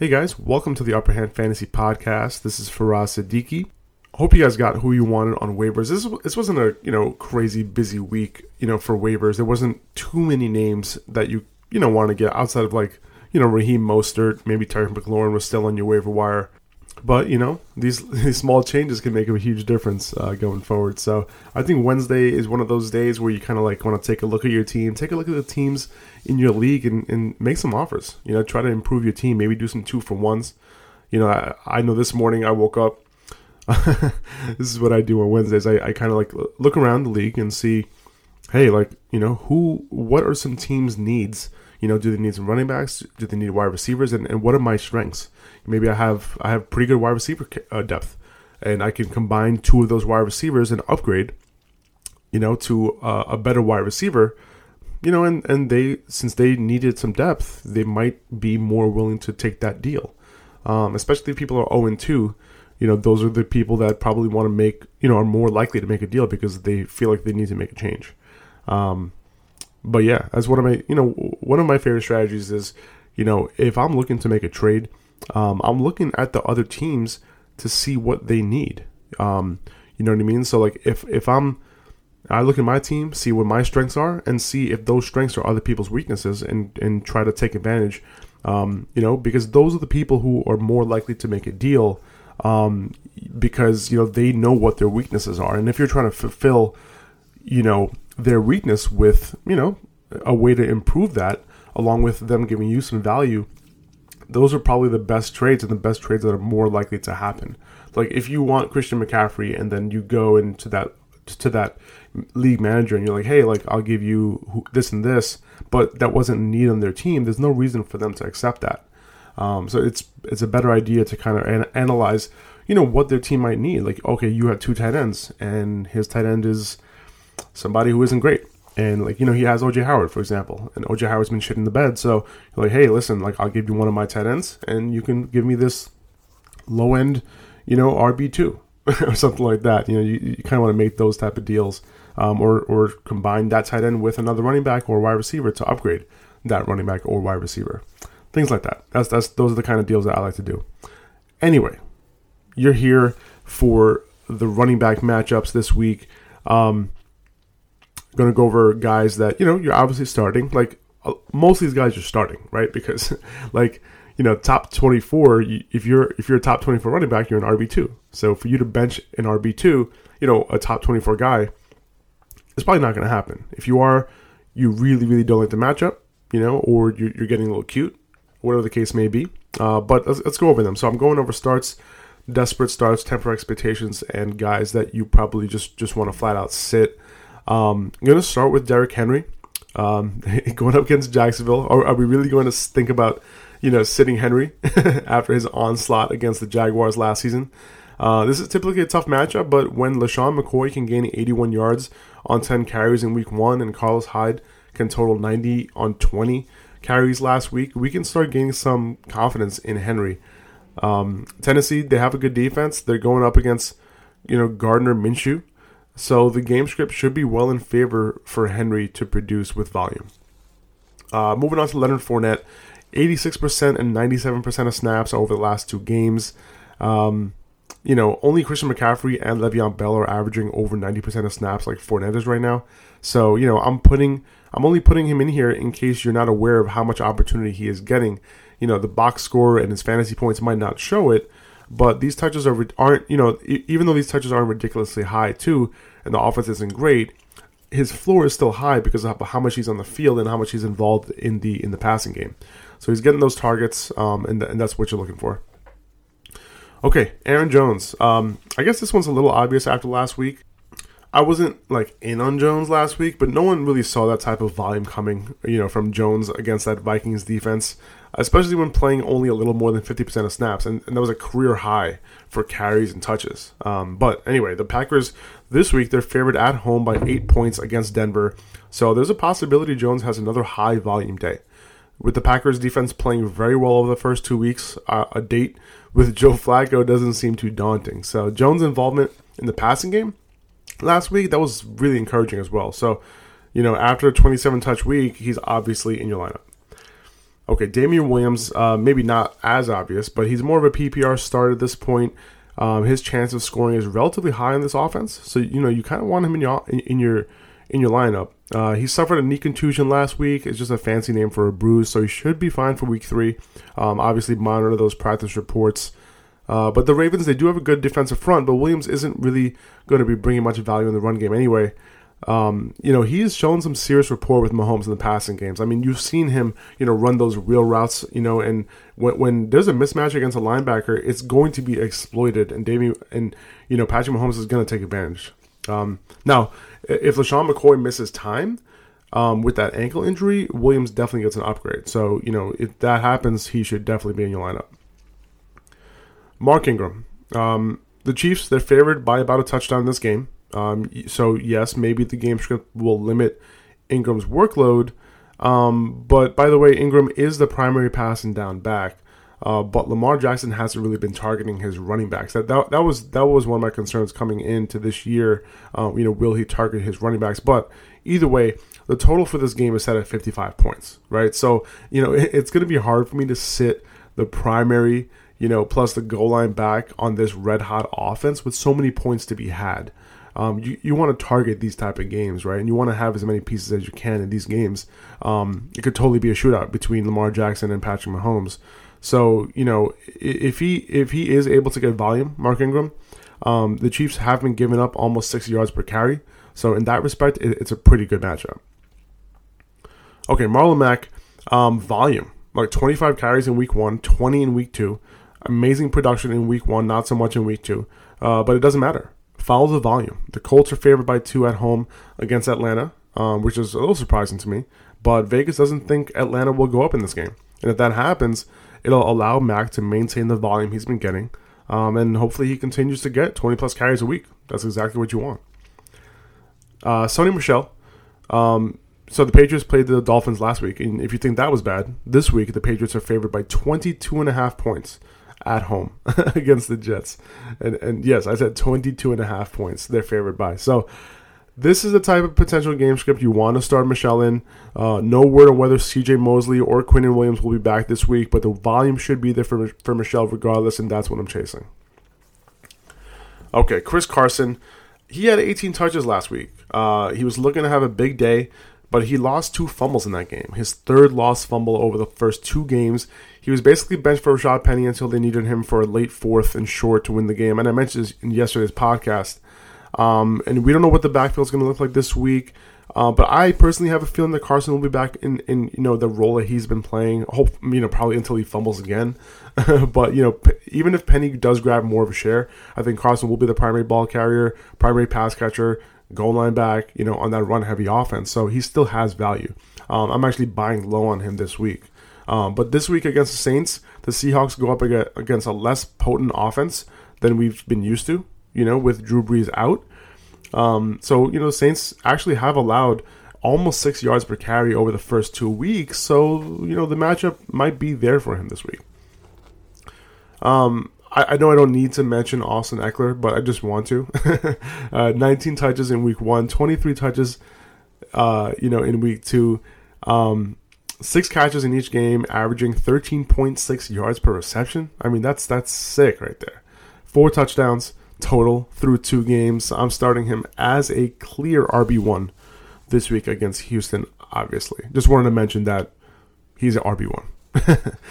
Hey guys, welcome to the Upper Hand Fantasy Podcast. This is Faraz Siddiqui. Hope you guys got who you wanted on waivers. This this wasn't a you know crazy busy week you know for waivers. There wasn't too many names that you you know want to get outside of like you know Raheem Mostert, maybe Terry McLaurin was still on your waiver wire. But you know these these small changes can make a huge difference uh, going forward. So I think Wednesday is one of those days where you kind of like want to take a look at your team, take a look at the teams in your league, and, and make some offers. You know, try to improve your team. Maybe do some two for ones. You know, I, I know this morning I woke up. this is what I do on Wednesdays. I, I kind of like look around the league and see, hey, like you know, who, what are some teams' needs? You know, do they need some running backs? Do they need wide receivers? And, and what are my strengths? Maybe I have I have pretty good wide receiver uh, depth, and I can combine two of those wide receivers and upgrade. You know, to uh, a better wide receiver. You know, and and they since they needed some depth, they might be more willing to take that deal. Um, especially if people are 0 2 you know those are the people that probably want to make you know are more likely to make a deal because they feel like they need to make a change um, but yeah as one of my you know one of my favorite strategies is you know if i'm looking to make a trade um, i'm looking at the other teams to see what they need um, you know what i mean so like if if i'm I look at my team, see what my strengths are, and see if those strengths are other people's weaknesses, and and try to take advantage. Um, you know, because those are the people who are more likely to make a deal um, because you know they know what their weaknesses are, and if you're trying to fulfill, you know, their weakness with you know a way to improve that, along with them giving you some value, those are probably the best trades and the best trades that are more likely to happen. Like if you want Christian McCaffrey, and then you go into that to that league manager, and you're like, hey, like I'll give you this and this, but that wasn't need on their team. There's no reason for them to accept that. Um, so it's it's a better idea to kind of an- analyze, you know, what their team might need. Like, okay, you have two tight ends, and his tight end is somebody who isn't great, and like you know he has OJ Howard, for example, and OJ Howard's been shit in the bed. So like, hey, listen, like I'll give you one of my tight ends, and you can give me this low end, you know, RB two or something like that. You know, you, you kind of want to make those type of deals, um, or or combine that tight end with another running back or wide receiver to upgrade that running back or wide receiver things like that. That's that's those are the kind of deals that I like to do. Anyway, you're here for the running back matchups this week. Um, going to go over guys that you know you're obviously starting. Like most of these guys are starting, right? Because like you know top 24, you, if you're if you're a top 24 running back, you're an RB two. So for you to bench an RB two, you know a top 24 guy, it's probably not going to happen. If you are, you really really don't like the matchup, you know, or you're, you're getting a little cute whatever the case may be. Uh, but let's, let's, go over them. So I'm going over starts, desperate starts, temper expectations, and guys that you probably just just want to flat out sit. Um, I'm going to start with Derrick Henry um, going up against Jacksonville. Are, are, we really going to think about you know sitting Henry after his onslaught against the Jaguars last season? Uh, this is typically a tough matchup, but when LeSean McCoy can gain 81 yards on 10 carries in week one and Carlos Hyde can total 90 on 20 carries last week, we can start gaining some confidence in Henry. Um, Tennessee, they have a good defense. They're going up against, you know, Gardner Minshew. So the game script should be well in favor for Henry to produce with volume. Uh, moving on to Leonard Fournette, 86% and 97% of snaps over the last two games. Um, you know, only Christian McCaffrey and Le'Veon Bell are averaging over 90% of snaps like Fournette is right now. So, you know, I'm putting I'm only putting him in here in case you're not aware of how much opportunity he is getting. You know, the box score and his fantasy points might not show it, but these touches are aren't you know even though these touches aren't ridiculously high too, and the offense isn't great, his floor is still high because of how much he's on the field and how much he's involved in the in the passing game. So he's getting those targets, um, and, th- and that's what you're looking for. Okay, Aaron Jones. Um, I guess this one's a little obvious after last week. I wasn't like in on Jones last week, but no one really saw that type of volume coming, you know, from Jones against that Vikings defense, especially when playing only a little more than 50% of snaps. And, and that was a career high for carries and touches. Um, but anyway, the Packers this week, they're favored at home by eight points against Denver. So there's a possibility Jones has another high volume day. With the Packers defense playing very well over the first two weeks, uh, a date with Joe Flacco doesn't seem too daunting. So Jones' involvement in the passing game last week, that was really encouraging as well. So, you know, after a 27 touch week, he's obviously in your lineup. Okay, Damien Williams, uh, maybe not as obvious, but he's more of a PPR start at this point. Um, his chance of scoring is relatively high in this offense, so you know you kind of want him in your in, your in your lineup. Uh, he suffered a knee contusion last week. It's just a fancy name for a bruise, so he should be fine for week three. Um, obviously, monitor those practice reports. Uh, but the Ravens, they do have a good defensive front, but Williams isn't really going to be bringing much value in the run game anyway. Um, you know, he has shown some serious rapport with Mahomes in the passing games. I mean, you've seen him, you know, run those real routes, you know, and when, when there's a mismatch against a linebacker, it's going to be exploited, and Davey and you know Patrick Mahomes is going to take advantage. Um, now, if LeSean McCoy misses time um, with that ankle injury, Williams definitely gets an upgrade. So, you know, if that happens, he should definitely be in your lineup. Mark Ingram. Um, the Chiefs, they're favored by about a touchdown in this game. Um, so, yes, maybe the game script will limit Ingram's workload. Um, but by the way, Ingram is the primary passing down back. Uh, but Lamar Jackson hasn't really been targeting his running backs. That, that that was that was one of my concerns coming into this year. Uh, you know, will he target his running backs? But either way, the total for this game is set at 55 points, right? So you know, it, it's going to be hard for me to sit the primary you know, plus the goal line back on this red hot offense with so many points to be had. Um, you, you want to target these type of games, right? And you want to have as many pieces as you can in these games. Um, it could totally be a shootout between Lamar Jackson and Patrick Mahomes. So you know, if he if he is able to get volume, Mark Ingram, um, the Chiefs have been giving up almost six yards per carry. So in that respect, it, it's a pretty good matchup. Okay, Marlon Mack, um, volume like 25 carries in week one, 20 in week two. Amazing production in week one, not so much in week two. Uh, but it doesn't matter. Follow the volume. The Colts are favored by two at home against Atlanta, um, which is a little surprising to me. But Vegas doesn't think Atlanta will go up in this game. And if that happens, it'll allow Mack to maintain the volume he's been getting. Um, and hopefully he continues to get 20 plus carries a week. That's exactly what you want. Uh, Sony Michel. Um, so the Patriots played the Dolphins last week. And if you think that was bad, this week the Patriots are favored by 22 and a half points at home against the Jets. And, and yes, I said 22 and a half points they're favored by. So this is the type of potential game script you want to start Michel in. Uh, no word on whether CJ Mosley or Quinnen Williams will be back this week, but the volume should be there for, for Michel regardless, and that's what I'm chasing. Okay, Chris Carson. He had 18 touches last week. Uh, he was looking to have a big day, but he lost two fumbles in that game. His third lost fumble over the first two games. He was basically benched for Rashad Penny until they needed him for a late fourth and short to win the game. And I mentioned this in yesterday's podcast. Um, and we don't know what the backfield is going to look like this week. Uh, but I personally have a feeling that Carson will be back in, in you know the role that he's been playing. Hope you know probably until he fumbles again. but you know p- even if Penny does grab more of a share, I think Carson will be the primary ball carrier, primary pass catcher, goal line back. You know on that run heavy offense. So he still has value. Um, I'm actually buying low on him this week. Um, but this week against the Saints, the Seahawks go up against a less potent offense than we've been used to, you know, with Drew Brees out. Um, so, you know, the Saints actually have allowed almost six yards per carry over the first two weeks. So, you know, the matchup might be there for him this week. Um, I, I know I don't need to mention Austin Ekeler, but I just want to. uh, 19 touches in week one, 23 touches, uh, you know, in week two. Um, six catches in each game, averaging 13.6 yards per reception. I mean, that's that's sick right there. Four touchdowns total through two games. I'm starting him as a clear RB1 this week against Houston, obviously. Just wanted to mention that he's an RB1.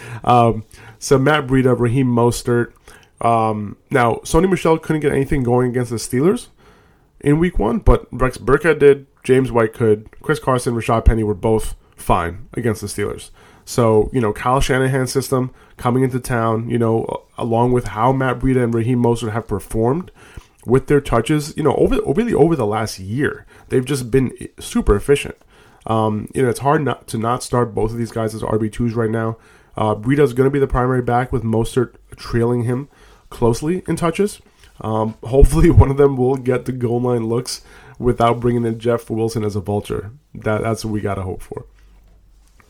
um, so Matt Breida, Raheem Mostert, Um, now, Sony Michel couldn't get anything going against the Steelers in week one, but Rex Burkhead did. James White could. Chris Carson, Rashad Penny were both fine against the Steelers. So, you know, Kyle Shanahan's system coming into town, you know, along with how Matt Breida and Raheem Mostert have performed with their touches, you know, over really over the last year, they've just been super efficient. Um, you know, it's hard not to not start both of these guys as RB2s right now. Uh, Breida's going to be the primary back with Mostert trailing him closely in touches. Um, hopefully, one of them will get the goal line looks without bringing in Jeff Wilson as a vulture. That that's what we got to hope for.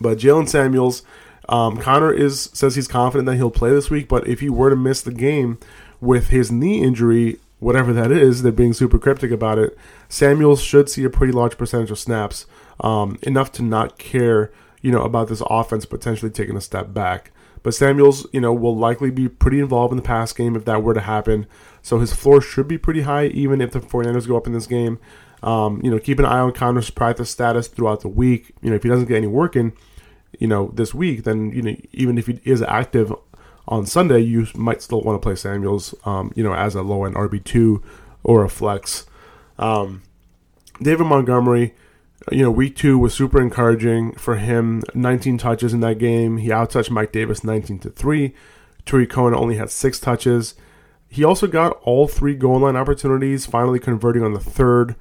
But Jaylen Samuels, um, Conner is says he's confident that he'll play this week. But if he were to miss the game with his knee injury, whatever that is, they're being super cryptic about it. Samuels should see a pretty large percentage of snaps, um, enough to not care, you know, about this offense potentially taking a step back. But Samuels, you know, will likely be pretty involved in the pass game if that were to happen. So his floor should be pretty high, even if the 49ers go up in this game. Um, you know, keep an eye on Conner's practice status throughout the week. You know, if he doesn't get any work in, you know, this week, then you know, even if he is active on Sunday, you might still want to play Samuels, um, you know, as a low end RB two or a flex. Um, David Montgomery, you know, week two was super encouraging for him. 19 touches in that game. He outtouched Mike Davis 19 to three. Tarik Cohen only had six touches. He also got all three goal line opportunities, finally converting on the third.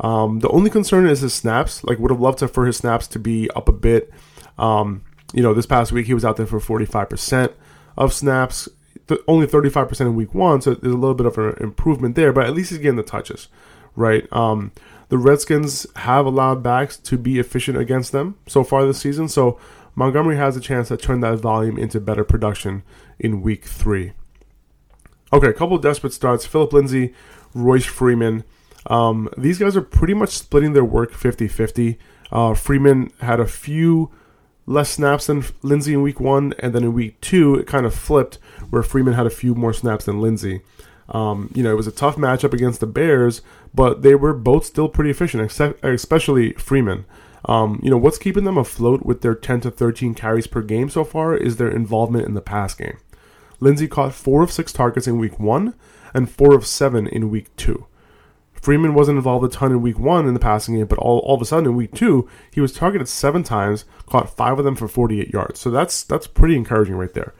Um, the only concern is his snaps. Like, would have loved to for his snaps to be up a bit. Um, you know, this past week he was out there for 45% of snaps, th- only 35% in week one, so there's a little bit of an improvement there, but at least he's getting the touches, right? Um, the Redskins have allowed backs to be efficient against them so far this season, so Montgomery has a chance to turn that volume into better production in week three. Okay, a couple desperate starts. Phillip Lindsay, Royce Freeman. Um, these guys are pretty much splitting their work 50 50. Uh, Freeman had a few less snaps than Lindsay in week one, and then in week two, it kind of flipped where Freeman had a few more snaps than Lindsay. Um, you know, it was a tough matchup against the Bears, but they were both still pretty efficient, except, especially Freeman. Um, you know, what's keeping them afloat with their 10 to 13 carries per game so far is their involvement in the pass game. Lindsay caught four of six targets in week one and four of seven in week two. Freeman wasn't involved a ton in week one in the passing game, but all, all of a sudden in week two, he was targeted seven times, caught five of them for 48 yards. So that's that's pretty encouraging right there.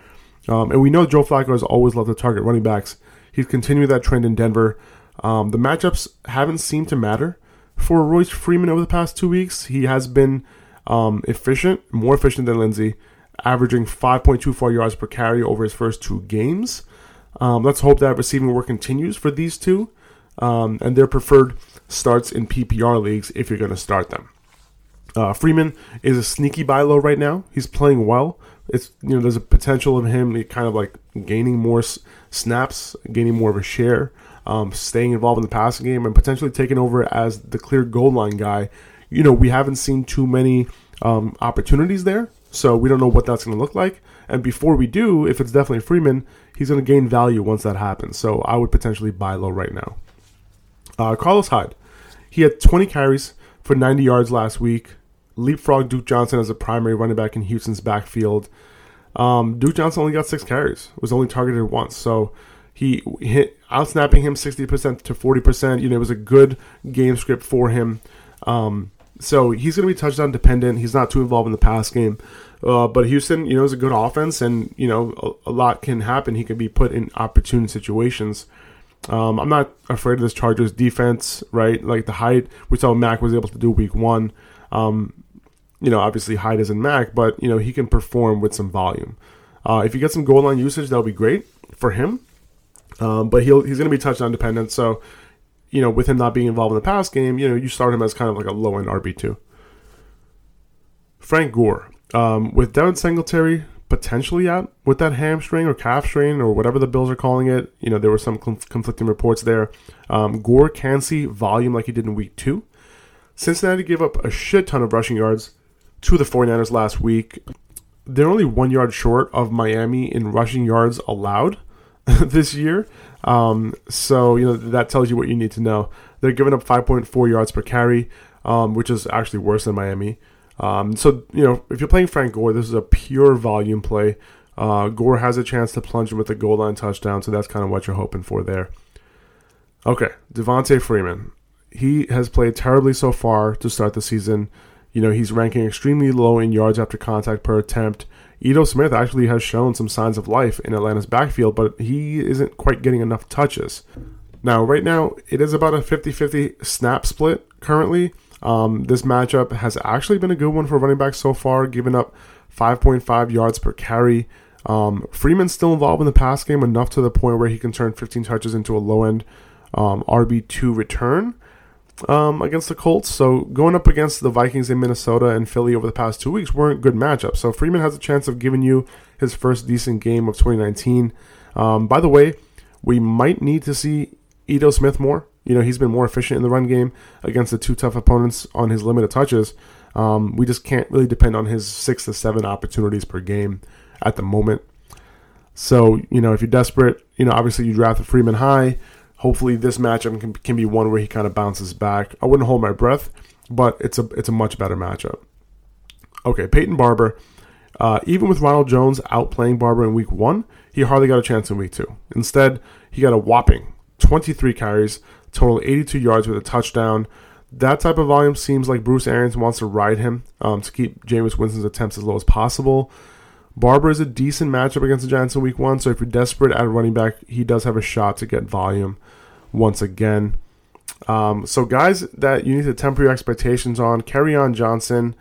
Um, and we know Joe Flacco has always loved to target running backs. He's continued that trend in Denver. Um, the matchups haven't seemed to matter for Royce Freeman over the past two weeks. He has been um, efficient, more efficient than Lindsay, averaging 5.24 yards per carry over his first two games. Um, let's hope that receiving work continues for these two um, and their preferred starts in PPR leagues if you're going to start them. Uh, Freeman is a sneaky buy low right now. He's playing well. It's you know there's a potential of him kind of like gaining more s- snaps, gaining more of a share, um, staying involved in the passing game, and potentially taking over as the clear goal line guy. You know we haven't seen too many um, opportunities there, so we don't know what that's going to look like. And before we do, if it's definitely Freeman, he's going to gain value once that happens. So I would potentially buy low right now. Uh, Carlos Hyde, he had 20 carries for 90 yards last week. Leapfrog Duke Johnson as a primary running back in Houston's backfield. Um, Duke Johnson only got six carries, was only targeted once. So he hit outsnapping him 60% to 40%. You know, it was a good game script for him. Um, so he's going to be touchdown dependent. He's not too involved in the pass game. Uh, but Houston, you know, is a good offense, and you know, a, a, lot can happen. He can be put in opportune situations. Um, I'm not afraid of this Chargers defense, right? Like the height we saw Mack was able to do week one. Um, you know, obviously Hyde isn't Mack, but you know he can perform with some volume. Uh, if you get some goal line usage, that'll be great for him. Um, but he'll he's going to be touchdown dependent, so you know, with him not being involved in the pass game, you know, you start him as kind of like a low end RB two. Frank Gore, um, with Devin Singletary potentially out with that hamstring or calf strain or whatever the Bills are calling it. You know, there were some conflicting reports there. Um, Gore can see volume like he did in week two. Cincinnati gave up a shit ton of rushing yards to the 49ers last week. They're only one yard short of Miami in rushing yards allowed this year. Um, so you know that tells you what you need to know. They're giving up 5.4 yards per carry, um, which is actually worse than Miami. Um, so you know if you're playing Frank Gore, this is a pure volume play. Uh, Gore has a chance to plunge him with a goal line touchdown, so that's kind of what you're hoping for there. Okay, Devonta Freeman. He has played terribly so far to start the season. You know, he's ranking extremely low in yards after contact per attempt. Ito Smith actually has shown some signs of life in Atlanta's backfield, but he isn't quite getting enough touches. Now, right now, it is about a 50 50 snap split currently. Um, this matchup has actually been a good one for running backs so far, giving up 5.5 yards per carry. Um, Freeman's still involved in the pass game enough to the point where he can turn 15 touches into a low end um, RB2 return um, against the Colts. So going up against the Vikings in Minnesota and Philly over the past two weeks weren't good matchups. So Freeman has a chance of giving you his first decent game of 2019. Um, by the way, we might need to see Ito Smith more. You know, he's been more efficient in the run game against the two tough opponents on his limited touches. Um, we just can't really depend on his six to seven opportunities per game at the moment. So, you know, if you're desperate, you know, obviously you draft a Freeman high. Hopefully, this matchup can, can be one where he kind of bounces back. I wouldn't hold my breath, but it's a it's a much better matchup. Okay, Peyton Barber. Uh, even with Ronald Jones outplaying Barber in week one, he hardly got a chance in week two. Instead, he got a whopping 23 carries, total 82 yards with a touchdown. That type of volume seems like Bruce Arians wants to ride him um, to keep Jameis Winston's attempts as low as possible. Barber is a decent matchup against the Giants in week one, so if you're desperate at running back, he does have a shot to get volume once again. Um, so, guys that you need to temper your expectations on, Kerryon Johnson.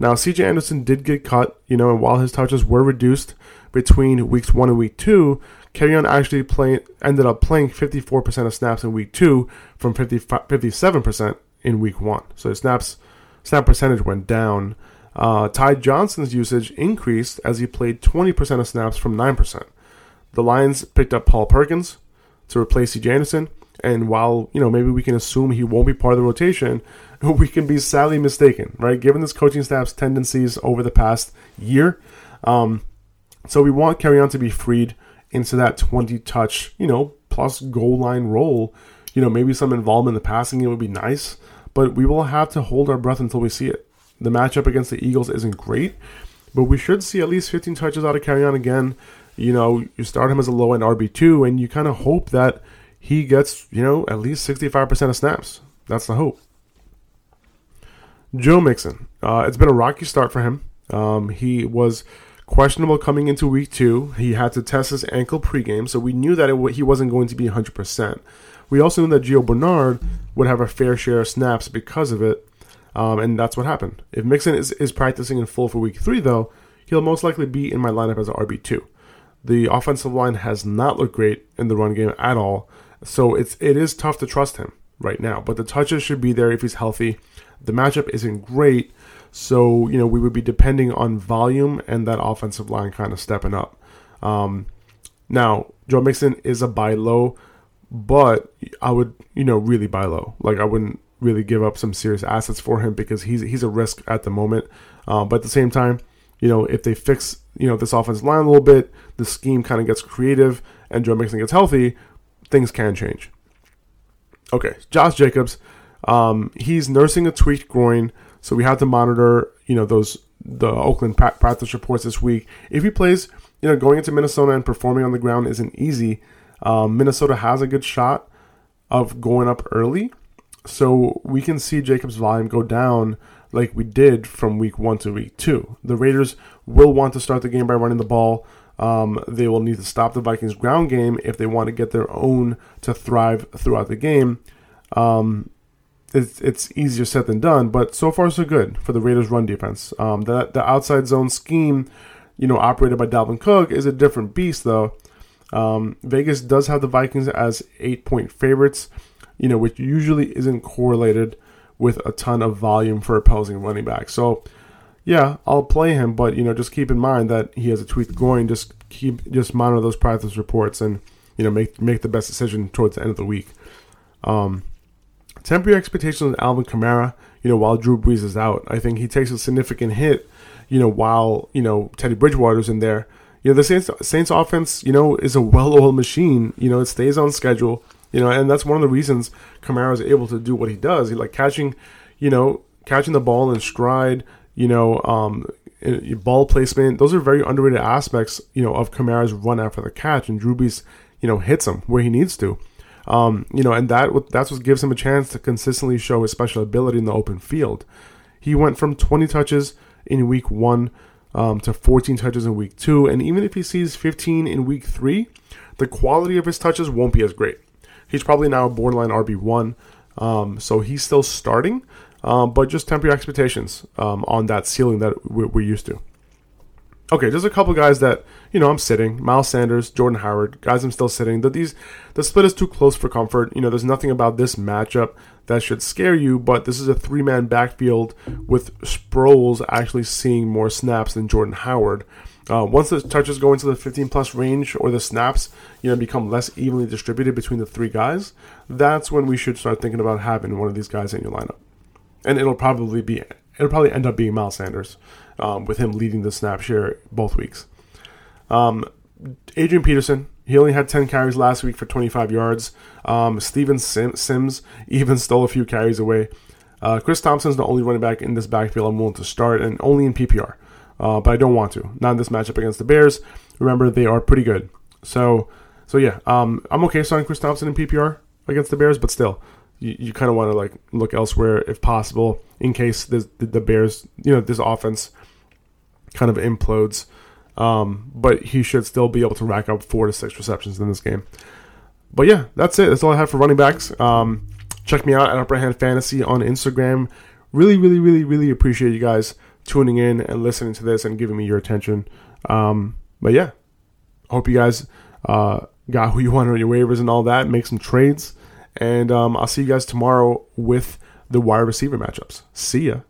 Now, CJ Anderson did get cut, you know, and while his touches were reduced between weeks one and week two, Kerryon actually play, ended up playing 54% of snaps in week two from 50, 57% in week one. So his snaps snap percentage went down. Uh, Ty Johnson's usage increased as he played 20% of snaps from 9%. The Lions picked up Paul Perkins to replace CJ Anderson, and while you know maybe we can assume he won't be part of the rotation, we can be sadly mistaken, right? Given this coaching staff's tendencies over the past year, um, so we want Kerryon to be freed into that 20 touch, you know, plus goal line role. You know, maybe some involvement in the passing game would be nice, but we will have to hold our breath until we see it. The matchup against the Eagles isn't great, but we should see at least 15 touches out of Kerryon again. You know, you start him as a low end RB2, and you kind of hope that he gets, you know, at least 65% of snaps. That's the hope. Joe Mixon. Uh, it's been a rocky start for him. Um, he was questionable coming into week two. He had to test his ankle pregame, so we knew that it, he wasn't going to be 100%. We also knew that Gio Bernard would have a fair share of snaps because of it. Um, and that's what happened. If Mixon is, is practicing in full for week three, though, he'll most likely be in my lineup as an RB2. The offensive line has not looked great in the run game at all, so it's it is tough to trust him right now. But the touches should be there if he's healthy. The matchup isn't great, so you know we would be depending on volume and that offensive line kind of stepping up. Um, now Joe Mixon is a buy low, but I would you know really buy low. Like I wouldn't really give up some serious assets for him because he's he's a risk at the moment. Um, but at the same time, you know, if they fix you know this offensive line a little bit, the scheme kind of gets creative, and Joe Mixon gets healthy, things can change. Okay, Josh Jacobs, um, he's nursing a tweaked groin, so we have to monitor you know those the Oakland practice reports this week. If he plays, you know, going into Minnesota and performing on the ground isn't easy. Um, Minnesota has a good shot of going up early. So we can see Jacobs' volume go down like we did from week one to week two. The Raiders will want to start the game by running the ball. Um, they will need to stop the Vikings' ground game if they want to get their own to thrive throughout the game. Um, it's, it's easier said than done, but so far so good for the Raiders' run defense. Um, the, the outside zone scheme, you know, operated by Dalvin Cook is a different beast, though. Um, Vegas does have the Vikings as eight point favorites you know, which usually isn't correlated with a ton of volume for opposing running back. So, yeah, I'll play him, but you know, just keep in mind that he has a tweaked groin. Just keep just monitor those practice reports and you know make make the best decision towards the end of the week. Um, temper expectations on Alvin Kamara. You know, while Drew Brees is out, I think he takes a significant hit. You know, while you know Teddy Bridgewater's in there. You know, the Saints Saints offense, you know, is a well-oiled machine. You know, it stays on schedule. You know, and that's one of the reasons Kamara is able to do what he does. He like catching, you know, catching the ball in stride. You know, um, uh, ball placement. Those are very underrated aspects, you know, of Kamara's run after the catch, and Drew Brees, you know, hits him where he needs to. Um, you know, and that that's what gives him a chance to consistently show his special ability in the open field. He went from 20 touches in week one um, to 14 touches in week two, and even if he sees 15 in week three, the quality of his touches won't be as great. He's probably now a borderline RB one, um, so he's still starting, um, but just temper your expectations um, on that ceiling that we're, we're used to. Okay, there's a couple guys that you know I'm sitting. Miles Sanders, Jordan Howard, guys I'm still sitting. That these the split is too close for comfort. You know, there's nothing about this matchup that should scare you. But this is a three man backfield with Sproles actually seeing more snaps than Jordan Howard. Uh, once the touches go into the 15 plus range or the snaps, you know, become less evenly distributed between the three guys, that's when we should start thinking about having one of these guys in your lineup. And it'll probably be it'll probably end up being Miles Sanders, um, with him leading the snap share both weeks. Um, Adrian Peterson, he only had 10 carries last week for 25 yards. Um, Steven Sim- Sims even stole a few carries away. Uh, Chris Thompson's the only running back in this backfield I'm willing to start, and only in PPR. Uh, but I don't want to. Not in this matchup against the Bears. Remember, they are pretty good. So, so yeah, um, I'm okay starting Chris Thompson in PPR against the Bears, but still, you, you kind of want to like look elsewhere if possible in case the, the Bears, you know, this offense kind of implodes. Um, but he should still be able to rack up four to six receptions in this game. But yeah, that's it. That's all I have for running backs. Um, check me out at Upper Hand Fantasy on Instagram. Really, really, really, really appreciate you guys tuning in and listening to this and giving me your attention. Um, but yeah, hope you guys uh, got who you want on your waivers and all that. Make some trades. And um, I'll see you guys tomorrow with the wide receiver matchups. See ya.